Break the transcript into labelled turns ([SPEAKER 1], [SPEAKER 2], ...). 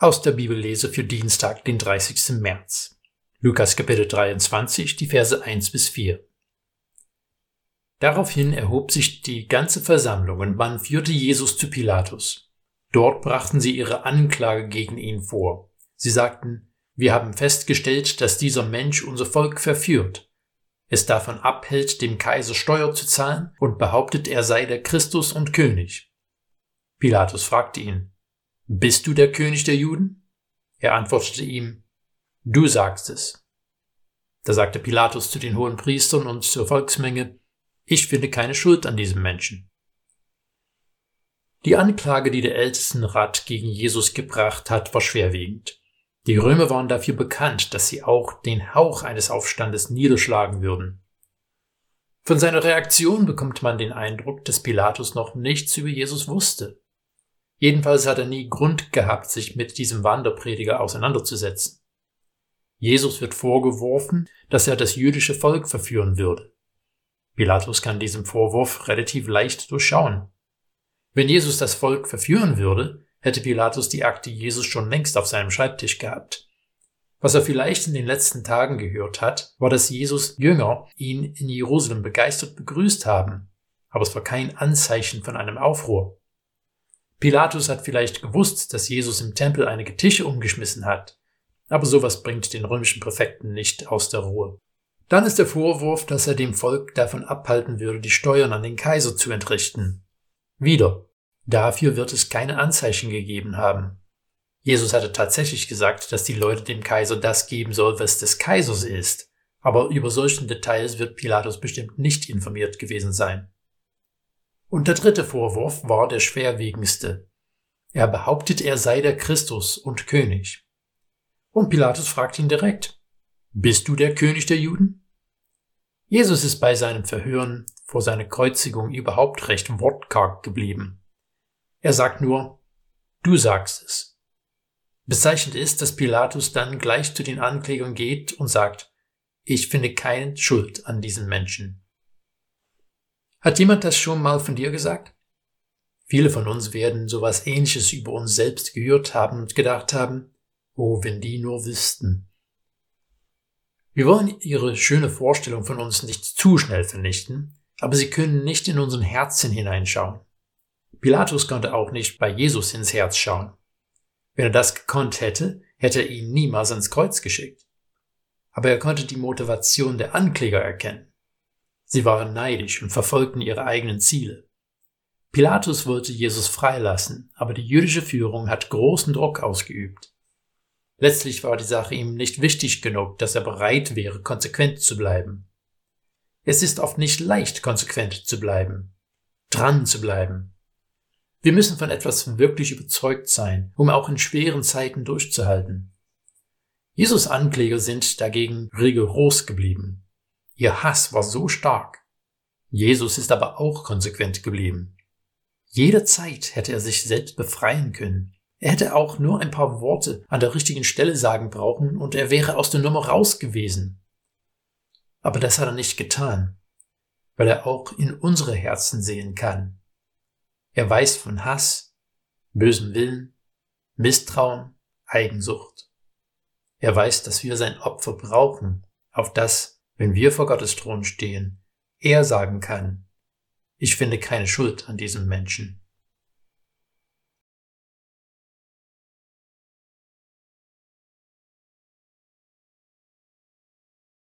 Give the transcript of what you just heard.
[SPEAKER 1] Aus der Bibellese für Dienstag, den 30. März. Lukas Kapitel 23, die Verse 1 bis 4. Daraufhin erhob sich die ganze Versammlung und man führte Jesus zu Pilatus. Dort brachten sie ihre Anklage gegen ihn vor. Sie sagten, wir haben festgestellt, dass dieser Mensch unser Volk verführt, es davon abhält, dem Kaiser Steuer zu zahlen und behauptet, er sei der Christus und König. Pilatus fragte ihn, bist du der König der Juden? Er antwortete ihm, Du sagst es. Da sagte Pilatus zu den hohen Priestern und zur Volksmenge, Ich finde keine Schuld an diesem Menschen. Die Anklage, die der Ältestenrat gegen Jesus gebracht hat, war schwerwiegend. Die Römer waren dafür bekannt, dass sie auch den Hauch eines Aufstandes niederschlagen würden. Von seiner Reaktion bekommt man den Eindruck, dass Pilatus noch nichts über Jesus wusste. Jedenfalls hat er nie Grund gehabt, sich mit diesem Wanderprediger auseinanderzusetzen. Jesus wird vorgeworfen, dass er das jüdische Volk verführen würde. Pilatus kann diesem Vorwurf relativ leicht durchschauen. Wenn Jesus das Volk verführen würde, hätte Pilatus die Akte Jesus schon längst auf seinem Schreibtisch gehabt. Was er vielleicht in den letzten Tagen gehört hat, war, dass Jesus Jünger ihn in Jerusalem begeistert begrüßt haben, aber es war kein Anzeichen von einem Aufruhr. Pilatus hat vielleicht gewusst, dass Jesus im Tempel einige Tische umgeschmissen hat, aber sowas bringt den römischen Präfekten nicht aus der Ruhe. Dann ist der Vorwurf, dass er dem Volk davon abhalten würde, die Steuern an den Kaiser zu entrichten. Wieder, dafür wird es keine Anzeichen gegeben haben. Jesus hatte tatsächlich gesagt, dass die Leute dem Kaiser das geben soll, was des Kaisers ist, aber über solchen Details wird Pilatus bestimmt nicht informiert gewesen sein. Und der dritte Vorwurf war der schwerwiegendste. Er behauptet, er sei der Christus und König. Und Pilatus fragt ihn direkt, Bist du der König der Juden? Jesus ist bei seinem Verhören vor seiner Kreuzigung überhaupt recht wortkarg geblieben. Er sagt nur, Du sagst es. Bezeichnend ist, dass Pilatus dann gleich zu den Anklägern geht und sagt, ich finde keine Schuld an diesen Menschen. Hat jemand das schon mal von dir gesagt? Viele von uns werden sowas ähnliches über uns selbst gehört haben und gedacht haben, oh, wenn die nur wüssten. Wir wollen ihre schöne Vorstellung von uns nicht zu schnell vernichten, aber sie können nicht in unseren Herzen hineinschauen. Pilatus konnte auch nicht bei Jesus ins Herz schauen. Wenn er das gekonnt hätte, hätte er ihn niemals ans Kreuz geschickt. Aber er konnte die Motivation der Ankläger erkennen. Sie waren neidisch und verfolgten ihre eigenen Ziele. Pilatus wollte Jesus freilassen, aber die jüdische Führung hat großen Druck ausgeübt. Letztlich war die Sache ihm nicht wichtig genug, dass er bereit wäre, konsequent zu bleiben. Es ist oft nicht leicht, konsequent zu bleiben, dran zu bleiben. Wir müssen von etwas wirklich überzeugt sein, um auch in schweren Zeiten durchzuhalten. Jesus Ankläger sind dagegen rigoros geblieben. Ihr Hass war so stark. Jesus ist aber auch konsequent geblieben. Jederzeit hätte er sich selbst befreien können. Er hätte auch nur ein paar Worte an der richtigen Stelle sagen brauchen und er wäre aus der Nummer raus gewesen. Aber das hat er nicht getan, weil er auch in unsere Herzen sehen kann. Er weiß von Hass, bösem Willen, Misstrauen, Eigensucht. Er weiß, dass wir sein Opfer brauchen, auf das wenn wir vor Gottes Thron stehen, er sagen kann, ich finde keine Schuld an diesem Menschen.